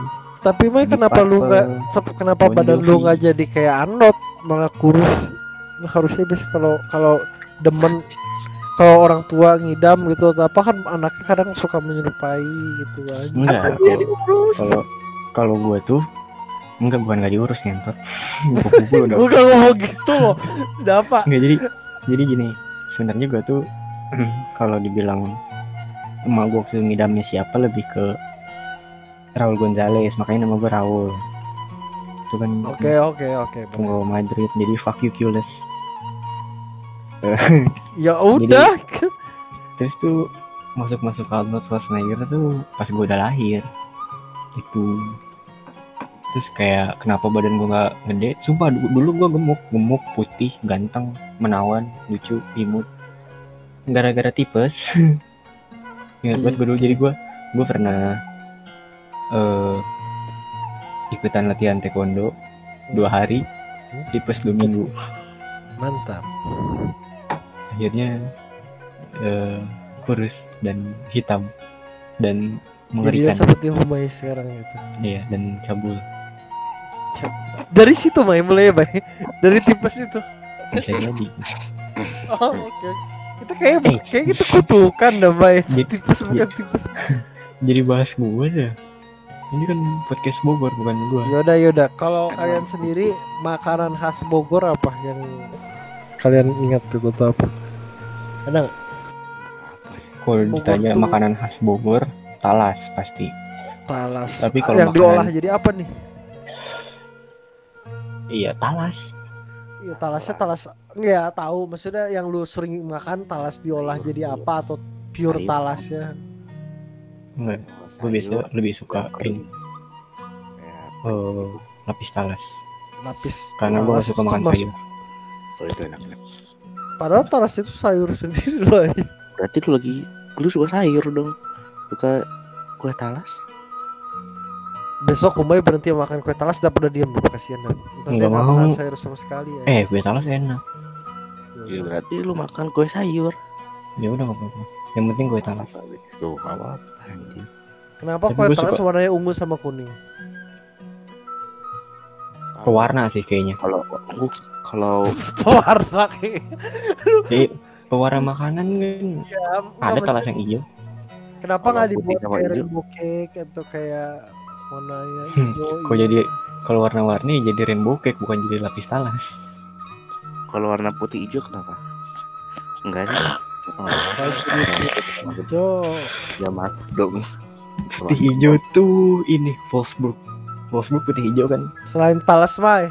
Tapi Mai kenapa lu nggak kenapa Bon badan lu nggak jadi kayak Arnold malah kurus? Harusnya bisa kalau kalau demen kalau orang tua ngidam gitu apa kan anaknya kadang suka menyerupai gitu kan. Enggak. Dia diurus. Kalau kalau gua tuh enggak bukan gak diurus ngentot. (laughs) Lu gak ngomong gitu loh. Kenapa? Nggak jadi jadi gini sebenarnya gue tuh (clears throat) kalau dibilang emak gue waktu ngidamnya siapa lebih ke Raul Gonzalez makanya nama gue Raul itu kan Oke oke oke. penggawa Madrid jadi fuck you Cules (laughs) Ya udah. (laughs) terus tuh masuk masuk Arnold Schwarzenegger tuh pas gue udah lahir itu terus kayak kenapa badan gue nggak gede? Sumpah du- dulu gue gemuk. Gemuk putih ganteng menawan lucu imut. Gara-gara tipes. (laughs) Ingat banget gue dulu. Jadi gue gue pernah eh ikutan latihan taekwondo dua hari. Tipes dua minggu. Mantap. akhirnya eh, kurus dan hitam. Dan mengerikan. seperti Humay sekarang gitu. iya dan cabul Dari situ Mai mulai ya, Mai. Dari tipes itu. bisa jadi Oh, oke. Itu kayak Eh. kayak itu kutukan dah Mai. Jadi- Tipes bukan tipes. jadi bahas gue ya ini kan podcast Bogor bukan gue Yaudah yaudah. Kalau kalian sendiri makanan khas Bogor apa yang kalian ingat tuh atau apa? Ada kalau ditanya tuh- makanan khas Bogor talas pasti Talas. Tapi Ah, kalau yang makanan- diolah jadi apa nih? Iya talas Iya talasnya talas. Nggak tahu. Maksudnya yang lu sering makan talas diolah jadi apa atau pure Sayur. talasnya? enggak gue biasa lebih suka ini eh, lapis talas Lapis. karena gue suka makan masuk- sayur Oh itu enak. enak. Padahal talas itu sayur (laughs) sendiri loh. Berarti lu lagi lu suka sayur dong. Suka kue talas? Besok Umay berhenti makan kue talas dan pada diem kasihan dan Nggak mau. makan sayur sama sekali ya. eh kue talas enak Ya berarti lu makan kue sayur. ya udah nggak apa-apa yang penting kue talas Tuh, anjir. Kenapa Tapi kue talas suka- warnanya ungu sama kuning? pewarna sih kayaknya Kalau kalau (laughs) Warna kayak. jadi pewarna makanan kan Ya, ada talas yang hijau Kenapa nggak dibuat kayak hijau. rainbow cake atau kayak warnanya Hmm, hijau? kok jadi kalau warna-warni jadi rainbow cake bukan jadi lapis talas kalau warna putih hijau kenapa? Enggak sih. Oh, hijau? ya maaf dong. putih hijau tuh ini Wolfsburg Wolfsburg putih hijau kan Selain Talas Mai,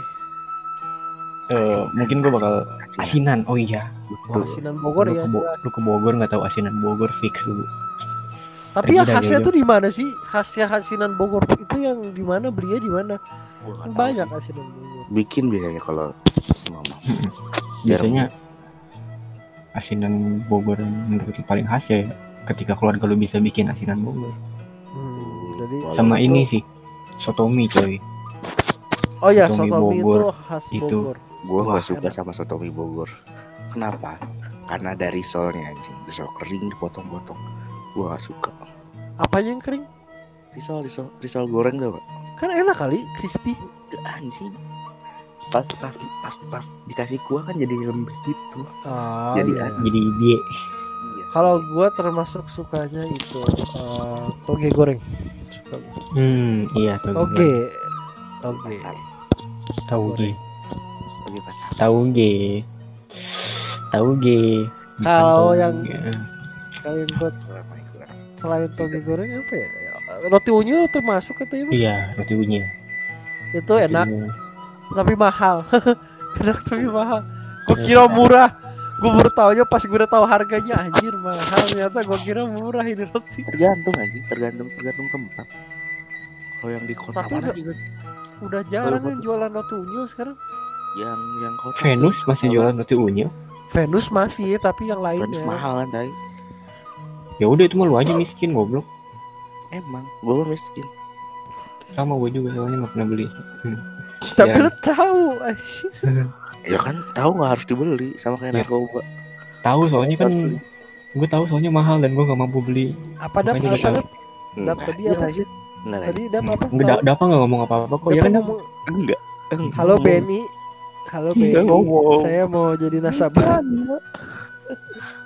Eh, mungkin gue bakal asinan oh iya Betul. asinan Bogor lu, ya. ke Bo- lu ke Bogor nggak tahu asinan Bogor fix dulu Tapi yang dah, khasnya tuh di mana sih? Khasnya asinan Bogor itu yang di mana belinya di mana? Gua Kan banyak asinan Bogor. Bikin biasanya kalau mama. (laughs) biasanya asinan Bogor yang menurut paling khas ya ketika keluarga lu bisa bikin asinan Bogor Hmm, jadi sama itu- ini sih sotomi coy Oh ya, sotomi sotomi itu Bogor. khas Itu. Bogor. Gue gak suka enak. sama soto mie Bogor. Kenapa? Karena dari risolnya anjing, risol kering dipotong-potong. Gue gak suka. Apanya yang kering? Risol, risol, risol goreng tuh, Pak. Kan enak kali, crispy. Gak anjing. Pas pas pas pas dikasih kuah kan jadi lembek gitu. Oh, Jadi iya. jadi dia Iya. Kalau gua termasuk sukanya itu eh, toge goreng. Suka hmm iya tahu Toge. Toge. Pasar, tahu pasar. tahu ge tahu ge Bukan Kalau yang- ge. Kalau yang gua Kurang, kurang. Selain toge goreng apa ya? Roti unyil termasuk katanya. Iya roti unyil Itu Roti enak unyil. tapi mahal. (laughs) enak tapi mahal. Gua kira murah. Gue baru taunya pas gue udah tahu harganya anjir mahal ternyata gue kira murah ini roti. Tergantung anjing, tergantung tergantung tempat. Kalau yang di kota Tapi mana udah- juga Udah jarang yang jualan roti unyil sekarang. yang yang kota Venus masih jualan roti unyil Venus masih tapi yang Venus lainnya. mahal kan tai. Ya udah itu mah lu aja miskin goblok Emang, gue miskin. sama gue juga soalnya nggak pernah beli Tapi Ya. lu tahu. (laughs) Ya kan tahu nggak harus dibeli sama kayak Ya. narkoba. tahu soalnya kan gue tahu soalnya mahal dan gue gak mampu beli apa dap Makanya apa tadi apa? sih? Enggak tadi dap apa? Nggak, Tahu? Dapa nggak ngomong apa-apa kok ya kan Enggak. Halo. Benny. Halo Benny. Saya mau jadi nasabah.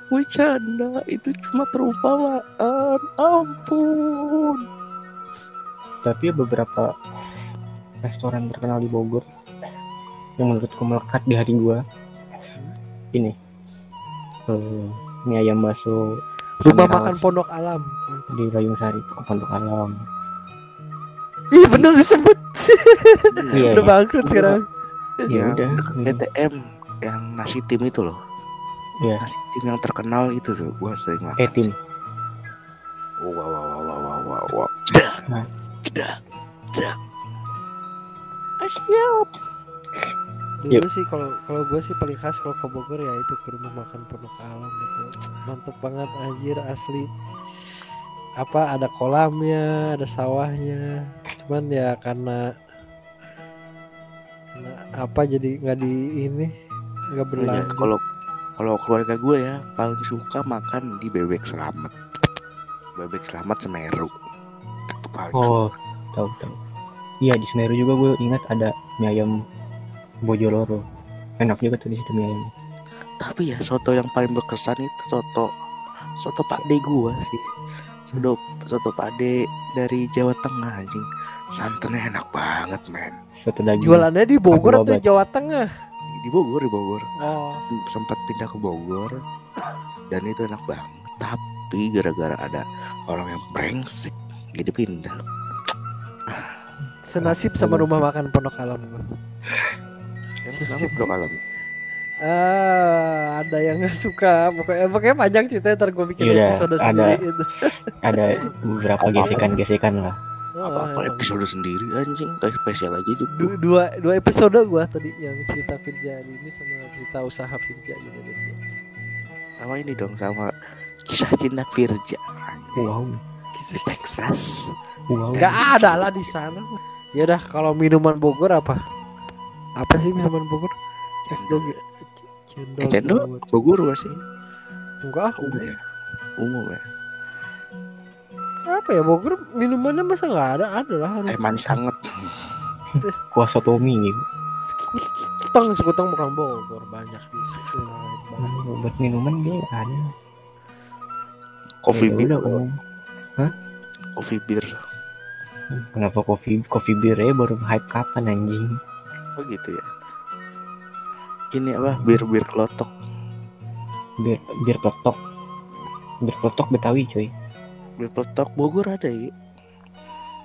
Bercanda. Itu cuma perumpamaan. Ampun. tapi beberapa restoran terkenal di Bogor yang menurutku melekat di hati gue ini eh mie ayam bakso Rumah makan. Pondok Alam. di Rayung Sari Pondok Alam Iya bener disebut. iya Udah iya. bangkrut sekarang. ya Yang udah PTM yang nasi tim itu loh. Iya. Nasi tim yang terkenal itu tuh. Gua sering makan. eh tim Oh, wow, wow, wow, wow, wow, wow, wow. Nah. Cedak. Cedak. Dulu sih kalau kalau gue sih paling khas kalau ke Bogor ya itu ke rumah makan Pondok Alam gitu. Mantep banget anjir asli. Apa ada kolamnya, ada sawahnya. Cuman ya karena karena apa jadi nggak di ini nggak Iya, berlanjut. Kalau kalau keluarga gue ya paling suka makan di bebek selamat. Bebek selamat Semeru. Itu paling oh suka. tahu tahu iya di Semeru juga gue ingat ada mie ayam Bojoloro enak juga tuh di situ mie ayam Tapi ya soto yang paling berkesan itu soto soto Pak De gua sih. Soto soto Pak De dari Jawa Tengah anjing. Santannya enak banget, men. soto daging Jualannya di Bogor atau. Jawa Tengah? Di- Bogor, di Bogor. Oh, Sem- Sempat pindah ke Bogor dan itu enak banget. Tapi gara-gara ada orang yang brengsek jadi pindah. senasib sama rumah makan Pondok Alam kenapa Bro Alam? Ah, ada yang nggak suka. Pokoknya pokoknya panjang ceritanya ntar gue bikin Yaudah, episode ada- sendiri itu. ada (laughs) beberapa gesekan-gesekan lah Apa-apa episode sendiri anjing, kayak spesial aja itu. Du- dua dua episode gua tadi yang cerita Firja ini sama cerita usaha Firja gitu. Sama ini dong, sama kisah cinta Firja. Wow Di Texas. wow Gak ada lah di sana. Ya udah kalau minuman Bogor apa? Apa sih minuman Bogor? Es. Cendol. Eh, cendol. Bogor gak sih? Enggak, Umum ya. Umum ya. Apa ya Bogor minumannya masa nggak ada? Ada lah. Eh manis sangat. (laughs) kuah sotomi gitu Sekutang, sekutang bukan Bogor banyak di situ. Nah, buat minuman dia nggak ada Coffee Ya beer. udah umum. Coffee beer. kenapa kopi kopi bir ya baru hype kapan anjing Oh gitu ya. Ini apa? Bir-bir kelotok. bir bir peletok bir peletok betawi coy Bir kelotok Bogor ada ya.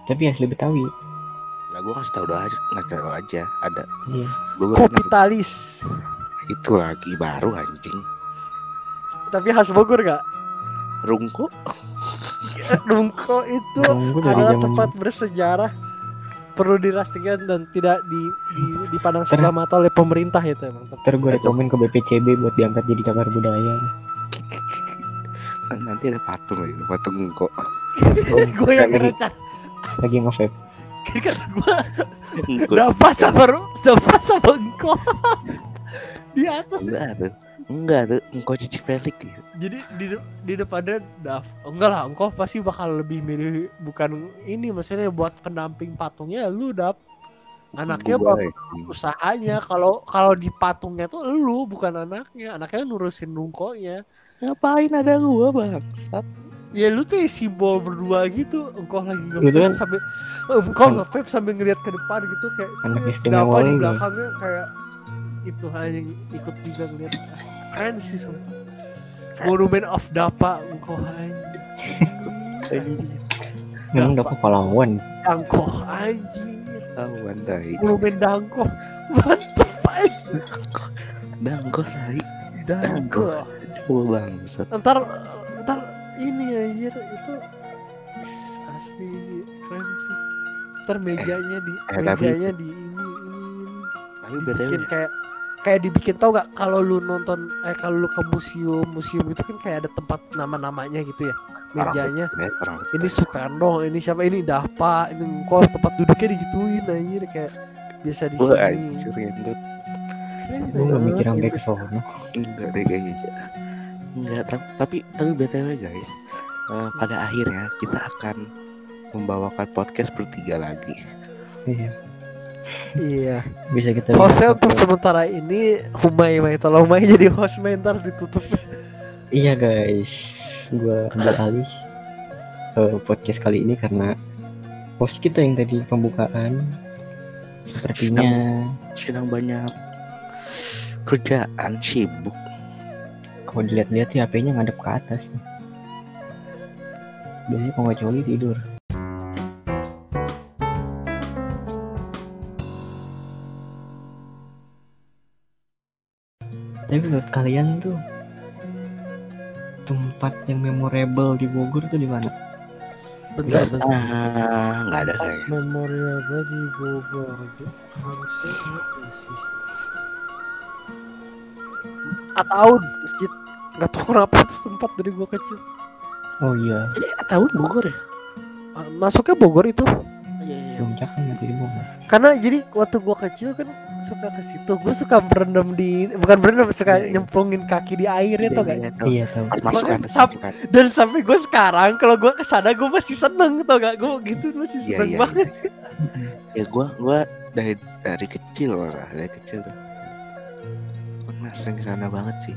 tapi asli betawi Lah gue kasih tau aja, ngasih tau aja ada Iya. Bogor. Kopitalis. itu lagi baru anjing. Tapi khas Bogor gak? Rungko (laughs) Rungko itu Rungko adalah tempat bersejarah perlu dirasakan dan tidak di, di dipandang sebelah mata oleh pemerintah itu emang. Ntar gue rekomen ke BPCB buat diangkat jadi cagar budaya. Nanti ada patung lagi, patung Rungko. (laughs) gue yang Lagi- ngerencana Lagi nge-vape. kata gue dapat sama ru? Dapat sama engkau? (laughs) Di atas. Enggak tuh. Enggak tuh, Rungko Cici Felix gitu. jadi di de- di depannya daf oh, enggak lah engkau pasti bakal lebih milih bukan ini maksudnya buat pendamping patungnya lu dap anaknya usahanya. Kalau kalau di patungnya tuh lu bukan anaknya. Anaknya nurusin nungkonya Ngapain ada gua bangsat? ya lu tuh simbol berdua gitu engkau lagi Gitu nge kan? sambil engkau An- nge sambil ngeliat ke depan gitu kayak Dapa di lu. belakangnya kayak itu hanya ikut juga ngeliat keren sih sumpah monumen of Dapa engkau hanya (laughs) Memang dapat pahlawan. Dangkoh anjing Tahuan tai. monumen Dangkoh mantep anjing Dangko tai. Dangkoh Coba bangsat. ntar ntar ini anjir itu asli keren sih. Ntar mejanya di eh, tapi- mejanya di ini Tapi btw dibikin kayak kayak dibikin tau gak kalau lu nonton eh kalau lu ke museum museum itu kan kayak ada tempat nama-namanya gitu ya mejanya. ini Soekarno ini siapa? Ini Dapa ini kok tempat duduknya digituin anjir kayak biasa di sini Gue gak mikir sampai gitu. ke sono. Enggak deh kayaknya aja. Enggak, ta- tapi tapi btw guys, eh, pada akhirnya kita akan membawakan podcast bertiga lagi. Iya. iya Bisa kita hostnya untuk sementara ini Humay May tolong May jadi host May ntar ditutup Iya guys, gue ambil alih ke podcast kali ini karena host kita yang tadi pembukaan sepertinya Sedang banyak kerjaan sibuk. kalau dilihat-lihat sih HP-nya ngadep ke atas. Biasanya kalau nggak coli tidur. Tapi menurut kalian tuh tempat yang memorable di Bogor tuh di mana? bentar bentar Ah, nggak ada kayaknya. memorable di Bogor harusnya apa sih Ataun masjid nggak tahu kenapa itu tempat dari gua kecil Oh iya, Eh, tahun Bogor ya? Masuknya Bogor itu puncak kan nanti di Bogor. karena jadi waktu gua kecil kan suka ke situ gua suka berendam di bukan berendam suka Iya, iya. nyemplungin kaki di air itu gak Iya, tahu. Iya tahu. Masukan, pas sap- masukan. dan sampai gue sekarang kalau gua ke sana gue masih seneng tau gak gue gitu masih Iya, seneng iya, banget (laughs) Ya gua gua dari dari kecil malah dari kecil tuh. Pernah sering ke sana banget sih.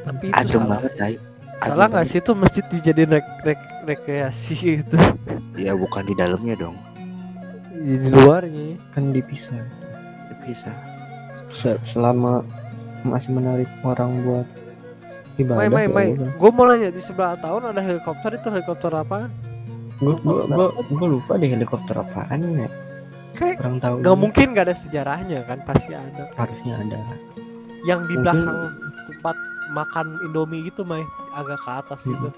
tapi itu Adem salah banget, Tai. salah nggak sih itu masjid dijadiin rek, rek, rekreasi gitu Ya bukan di dalamnya dong. di luarnya Kan dipisah. Bisa. Se- selama masih menarik orang buat ibadah. Mai Mai ya Mai gue mau nanya di sebelah tahun ada helikopter itu helikopter apaan gua, gua, gua lupa deh helikopter apaan ya. kayak Kurang tahu. nggak juga. mungkin nggak ada sejarahnya kan pasti ada Harusnya ada. Yang di Mungkin- belakang tempat makan Indomie gitu Mai agak ke atas Hmm. gitu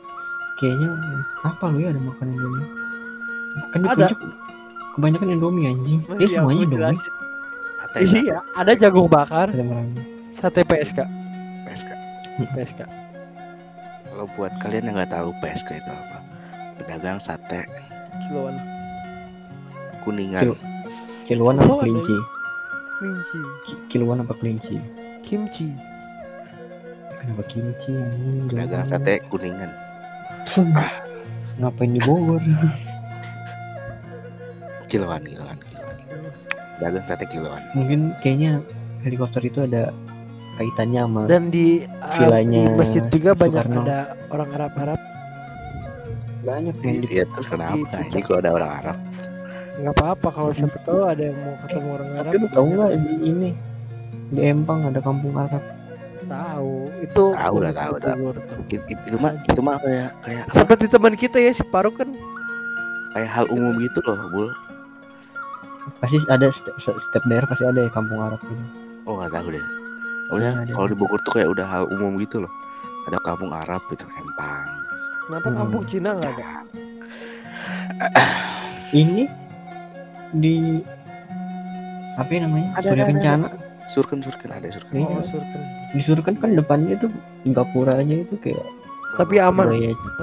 Kayaknya apa lu ya ada makan Indomie? Kan Ada. kebanyakan Indomie anjing. Mai, Ya iya, semuanya Indomie. Sate. iya ada jagung bakar sate PSK PSK. PSK Kalau buat kalian yang nggak tahu PSK itu apa? Pedagang sate kiloan kuningan. Kilo. Kiloan apa kelinci? kelinci Ki- Kiloan apa kelinci? Kimchi Kenapa kimchi Jangan. sate kuningan. (laughs) Ngapain di Bogor? (laughs) Kiloan, kiloan, kiloan. Pedagang sate kiloan. Mungkin kayaknya helikopter itu ada kaitannya sama dan di, uh, Vilanya di masjid juga banyak Soekarno. ada orang Arab Arab banyak yang di Iya terus kenapa? Ini kalau ada orang Arab. nggak apa-apa kalau siapa tahu ada yang mau ketemu orang Arab tahu nggak ini di Empang ada kampung Arab. tahu itu Tahu lah, tahu, tahu. Bogor tuh. It- it- Itu mah itu mah kayak kayak seperti teman kita ya si Paruk kan kayak hal umum gitu loh, Bul. pasti ada setiap, setiap daerah pasti ada ya kampung Arab gitu. Oh nggak tahu deh. Pokoknya kalau di Bogor tuh kayak udah hal umum gitu loh. Ada kampung Arab gitu, Empang. Kenapa Hmm. kampung Cina nggak ada? Ini di apa ya namanya? Ada, Surya ada, ada. Surken surken ada surken. Iya. Oh, surken. Di Surken kan depannya tuh gapura aja itu kayak Tapi aman.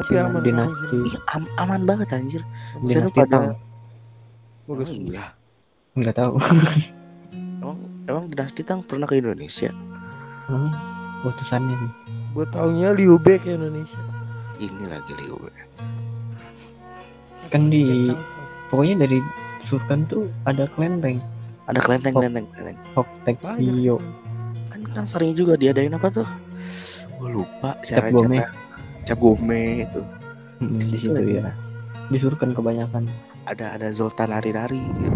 Tapi aman, dinasti Ih, am- aman banget anjir. Saya dinasti pada. Bagus. Emang iya. Nggak tahu. (laughs) Emang emang dinasti Tang pernah ke Indonesia? Hmm, utusannya sih. Gue taunya Liu Bei ke Indonesia. Ini lagi Liu. Kan di kacau. pokoknya dari Surken tuh ada kelenteng Ada kelenteng kelenteng kelenteng. Hoktek Banyak Iyo. Kan kan sering juga diadain apa tuh? Gue lupa Cap cara Gome. Cap gome itu. Hmm, di Gitu situ ya. Di Surken kebanyakan. Ada ada Zoltan nari-nari gitu.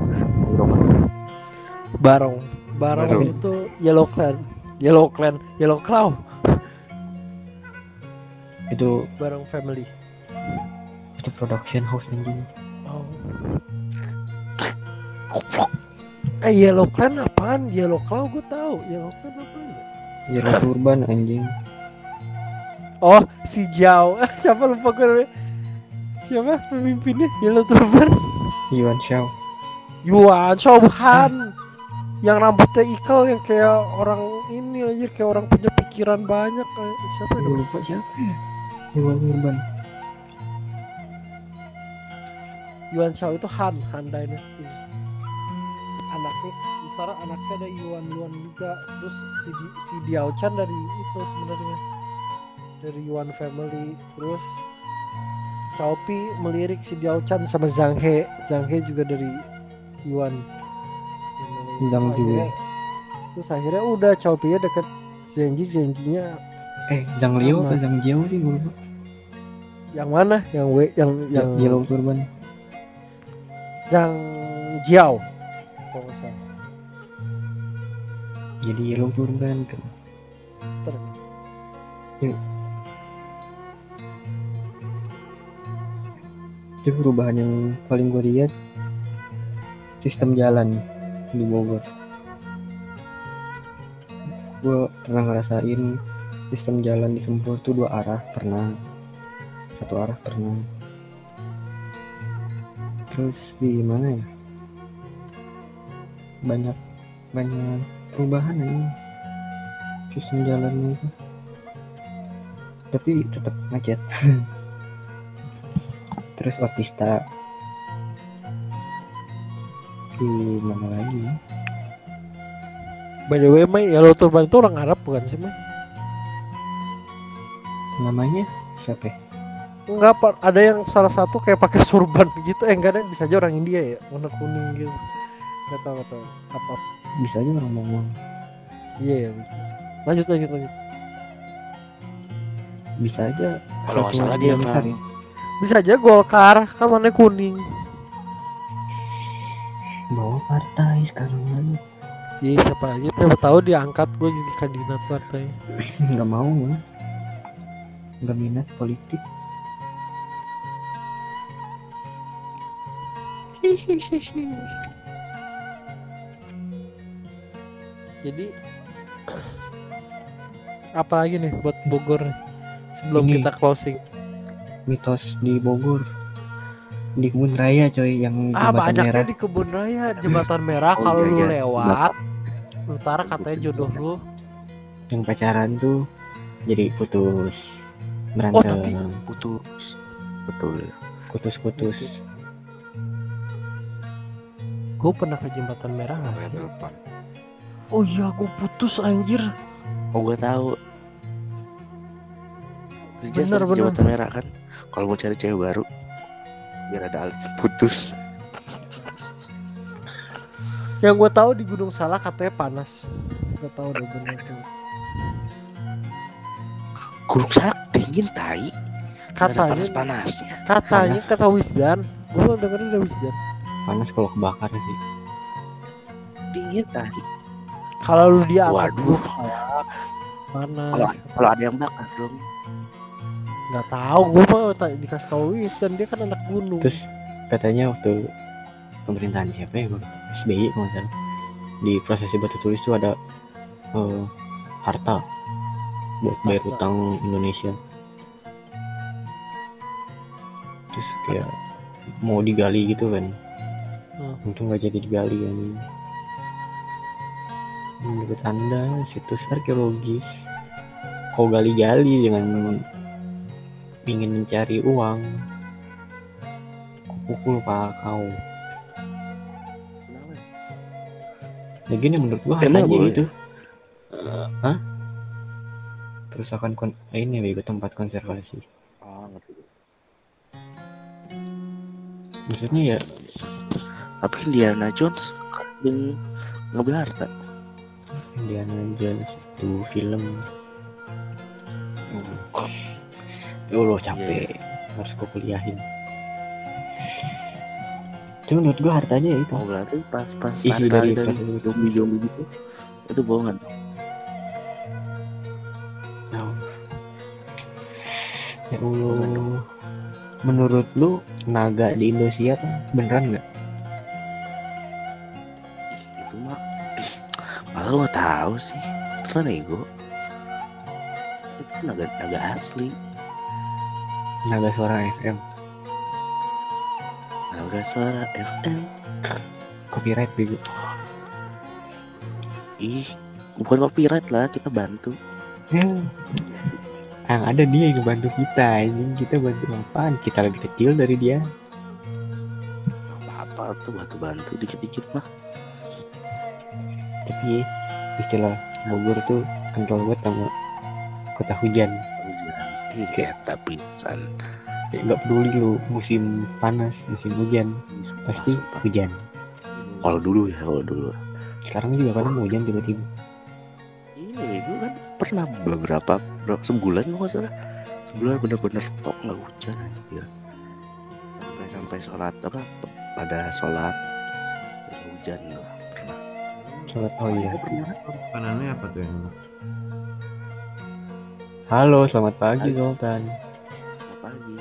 Barong. Barong Barong. itu Yellow Clan. Yellow Clan, Yellow Claw. Itu Barong family. itu production house anjing. Oh. Eh Yellow Clan apaan? Yellow Claw gue tahu. Yellow Clan apaan? ya? Yellow Turban anjing. Oh si Jao. (laughs) Siapa lupa gue namanya. Siapa pemimpinnya? Yellow Turban. Yuan Shao. Yuan Shouhan. Yang rambutnya ikal yang kayak orang ini aja kayak orang punya pikiran banyak kayak siapa Gue ya? lupa siapa? Yuan Turban. Yuan Shao itu Han, Han Dynasty. Anaknya, ntar anaknya ada Yuan Yuan juga. Terus si Di, si Diao Chan dari itu sebenarnya dari Yuan family. Terus Cao Pi melirik si Diao Chan sama Zhang He. Zhang He juga dari Yuan. Zhang akhirnya- Terus akhirnya udah Cao Pi deket Zenji, Zenjinya Eh, Zhang Sama. atau Zhang Jiao sih gue lupa. yang mana? Yang W, yang yang Yang Yellow Turban. Zhang Jiao. Kalau nggak salah. Jadi Yellow Turban kan. Ter. Yuk. Itu perubahan yang paling gue lihat sistem jalan di Bogor. Gue pernah ngerasain sistem jalan di Sempur tuh dua arah pernah, satu arah pernah. Terus di mana ya? Banyak banyak perubahan ini sistem jalannya itu tapi tetap macet (laughs) terus Otista di mana lagi ya? By the way, Mai, Yellow Turban itu orang Arab bukan sih, Mai? namanya siapa ya? Enggak. Ada yang salah satu kayak pakai surban gitu. Eh, enggak ada bisa aja orang India ya, warna kuning gitu. Enggak tahu, enggak tahu. Apa? bisa aja orang ngomong Iya, ya. bisa. Lanjut, lanjut, lanjut. bisa aja Kalau nggak salah dia kan. Bisa aja Golkar, kan warna kuning. bawa partai sekarang lagi Iya, siapa aja. Siapa tahu diangkat gue jadi kandidat partai. (laughs) nggak mau gue nggak minat politik (laughs) Jadi (clears throat) apa lagi nih buat Bogor nih? Sebelum Ini. kita closing. mitos di Bogor di kebun raya coy yang Ah jembatan banyaknya merah di kebun raya jembatan merah Oh, kalau iya, lu iya. lewat ntar katanya jodoh lu yang pacaran tuh jadi putus Oh, berantem tapi- putus. Betul. putus-putus gue pernah ke jembatan merah nggak Namanya sih? Oh iya gue putus anjir Oh gue tahu. Kerja Bener, bener. jembatan merah kan. Kalau mau cari cewek baru, biar ada alasan putus. Yang gue tahu di Gunung Salak katanya panas Gak tahu deh bener tuh Gunung salak dingin tai. Katanya panas panasnya. Katanya kata Wisdan Gue mau dengerin dari Wisdan panas kalau kebakar sih Dingin tai. Kalau lu dia Waduh. Kalau Panas kalau ada yang bakar dong. Gak tahu gue mau ta- dikasih tahu Wisdan Dia kan anak gunung terus katanya waktu pemerintahan siapa ya SBY kalau nggak salah di prosesi batu tulis itu ada eh, harta buat bayar Harta. utang Indonesia terus kayak mau digali gitu kan Hmm. untung nggak jadi digali kan menurut anda situs arkeologis kau gali-gali dengan ingin mencari uang kau pukul pak kau ya gini menurut gua Emang boleh? itu Eh, hah terus akan kon eh, ini bego tempat konservasi Oh, ngerti. maksudnya ya Tapi Indiana Jones sering ngambil harta. Indiana Jones itu film Hmm. ya Allah capek harus gue kuliahin cuma menurut gua hartanya ya itu Oh berarti pas pas Isi dari zombie zombie gitu itu bohongan. Ya Ya Allah. Menurut lu naga di Indosiar beneran nggak? Malah gua tahu sih. Terus ego. Itu tuh naga naga asli. Naga suara FM Naga suara FM. copyright bego. Ih, bukan copyright lah, kita bantu. Ya. (laughs) Yang ada dia yang bantu kita anjing kita bantu apaan kita lebih kecil dari dia Apa tuh bantu-bantu dikit-dikit mah. tapi istilah Bogor tuh kental banget sama kota hujan Iya, tapi san. kayak nggak peduli lu musim panas musim hujan pasti hujan Kalau dulu ya, kalau dulu. sekarang juga kadang hujan tiba-tiba Iya, itu kan pernah beberapa berapa sebulan nggak salah. Sebulan bener-bener tok nggak hujan anjir. Sampai sampai sholat apa pada sholat hujan loh. Sholat oh iya Makanannya apa tuh yang enak? halo selamat pagi Sultan Selamat pagi.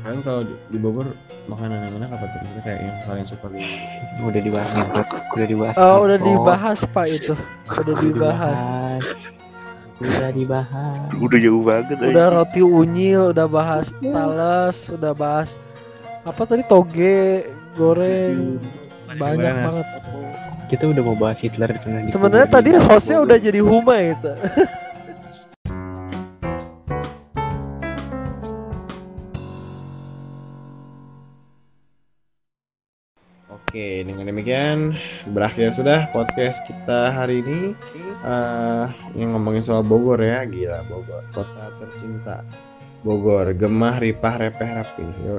Kalian kalau di, di Bogor makanan yang enak apa tuh? Maksudnya kayak yang kalian suka di udah dibahas udah dibahas Oh, udah Oh, dibahas Pak itu. Udah dibahas. udah dibahas Udah jauh banget Udah anjir. roti unyil, udah bahas tales, udah bahas apa tadi toge goreng banyak banget. Kita udah mau bahas Hitler di Sebenarnya tadi di- hostnya udah jadi Huma itu. (laughs) Oke, dengan demikian berakhir sudah podcast kita hari ini eh yang ngomongin soal Bogor ya, gila Bogor, kota tercinta. Bogor, gemah ripah repeh rapi. Yo,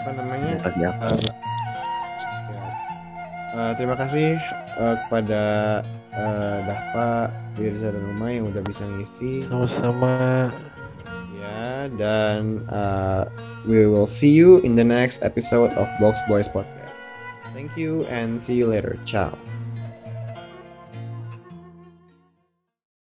apa namanya? Tadi apa? Eh, ya. Eh, terima kasih eh, kepada eh, Dahpa, Firza dan Umay yang udah bisa ngisi. Sama-sama. Ya, dan uh, we will see you in the next episode of Box Boys Podcast. Thank you and see you later. Ciao.